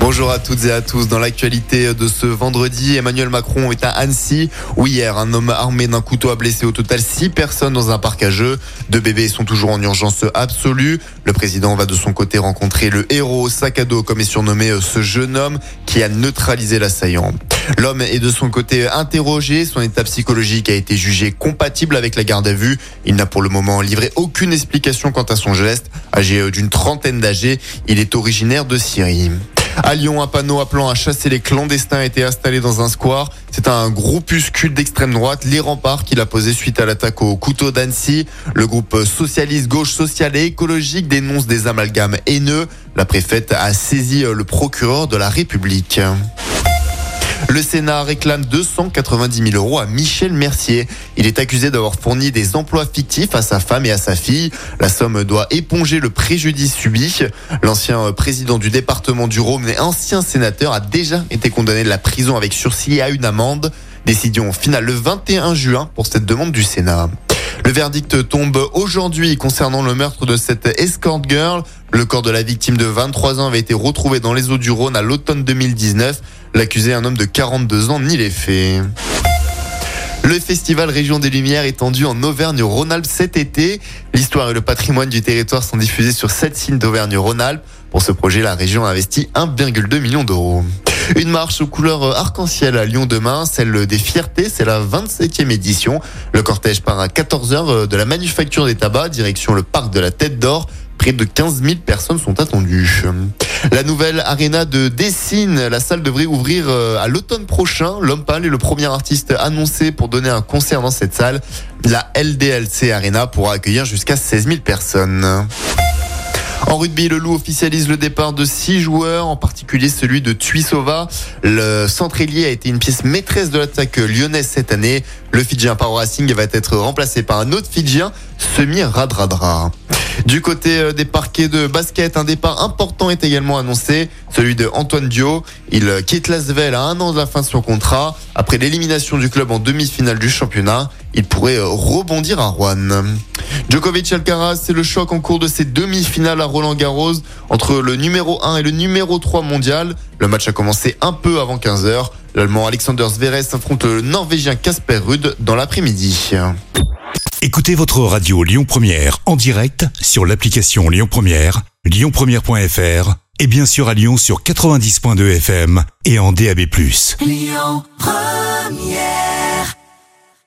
Bonjour à toutes et à tous. Dans l'actualité de ce vendredi, Emmanuel Macron est à Annecy, où hier, un homme armé d'un couteau a blessé au total six personnes dans un parc à jeux. Deux bébés sont toujours en urgence absolue. Le président va de son côté rencontrer le héros sac à dos, comme est surnommé ce jeune homme, qui a neutralisé l'assaillant. L'homme est de son côté interrogé. Son état psychologique a été jugé compatible avec la garde à vue. Il n'a pour le moment livré aucune explication quant à son geste. Âgé d'une trentaine d'âgés, il est originaire de Syrie. À Lyon, un panneau appelant à chasser les clandestins a été installé dans un square. C'est un groupuscule d'extrême droite, les remparts, qu'il a posé suite à l'attaque au couteau d'Annecy. Le groupe socialiste, gauche sociale et écologique dénonce des amalgames haineux. La préfète a saisi le procureur de la République. Le Sénat réclame 290 000 euros à Michel Mercier. Il est accusé d'avoir fourni des emplois fictifs à sa femme et à sa fille. La somme doit éponger le préjudice subi. L'ancien président du département du Rhône et ancien sénateur a déjà été condamné de la prison avec sursis à une amende. Décision finale le 21 juin pour cette demande du Sénat. Le verdict tombe aujourd'hui concernant le meurtre de cette escort girl. Le corps de la victime de 23 ans avait été retrouvé dans les eaux du Rhône à l'automne 2019. L'accusé, un homme de 42 ans, nie les faits. Le festival Région des Lumières est tendu en Auvergne-Rhône-Alpes cet été. L'histoire et le patrimoine du territoire sont diffusés sur sept signes d'Auvergne-Rhône-Alpes. Pour ce projet, la région a investi 1,2 million d'euros. Une marche aux couleurs arc-en-ciel à Lyon demain, celle des fiertés, c'est la 27e édition. Le cortège part à 14h de la manufacture des tabacs, direction le parc de la Tête d'Or. Près de 15 000 personnes sont attendues. La nouvelle arena de Dessine, la salle devrait ouvrir à l'automne prochain. L'homme pâle est le premier artiste annoncé pour donner un concert dans cette salle. La LDLC Arena pourra accueillir jusqu'à 16 000 personnes. En rugby, le Loup officialise le départ de six joueurs, en particulier celui de Tuisova. Le centre ailier a été une pièce maîtresse de l'attaque lyonnaise cette année. Le Fidjien Paro Racing va être remplacé par un autre Fidjien, Semi Radradra. Du côté des parquets de basket, un départ important est également annoncé, celui de Antoine Dio. Il quitte Lasvel à un an de la fin de son contrat. Après l'élimination du club en demi-finale du championnat, il pourrait rebondir à Rouen. Djokovic Alcaraz, c'est le choc en cours de ces demi-finales à Roland Garros entre le numéro 1 et le numéro 3 mondial. Le match a commencé un peu avant 15h. L'Allemand Alexander Zverev affronte le Norvégien Casper Ruud dans l'après-midi. Écoutez votre radio Lyon Première en direct sur l'application Lyon Première, lyonpremière.fr et bien sûr à Lyon sur 90.2 FM et en DAB+. Lyon Première